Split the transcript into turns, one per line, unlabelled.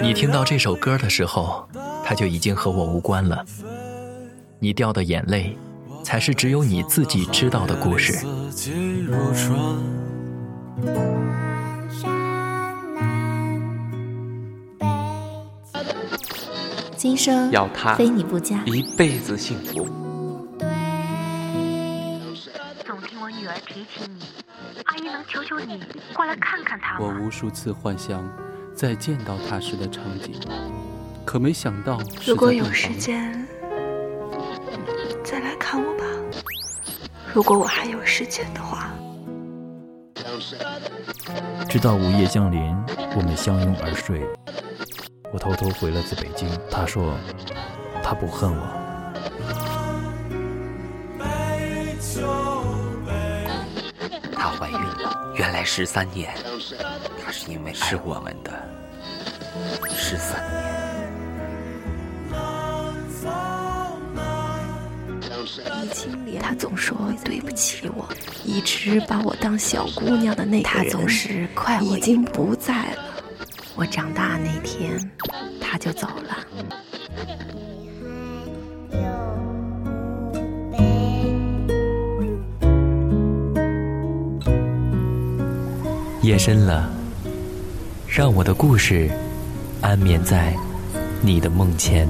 你听到这首歌的时候，它就已经和我无关了。你掉的眼泪，才是只有你自己知道的故事。
今生
要他
非你不嫁，
一辈子幸福。
我女儿提起你，阿姨能求求你过来看看她吗？
我无数次幻想再见到她时的场景，可没想到
如果有时间，再来看我吧。如果我还有时间的话。
直到午夜降临，我们相拥而睡。我偷偷回了次北京，他说他不恨我。
她怀孕了，原来十三年，她是因为是我们的十三年。
他总说对不起我，一直把我当小姑娘的那个人，
他总是快我
已经不在了。
我长大那天，他就走了。
夜深了，让我的故事安眠在你的梦前。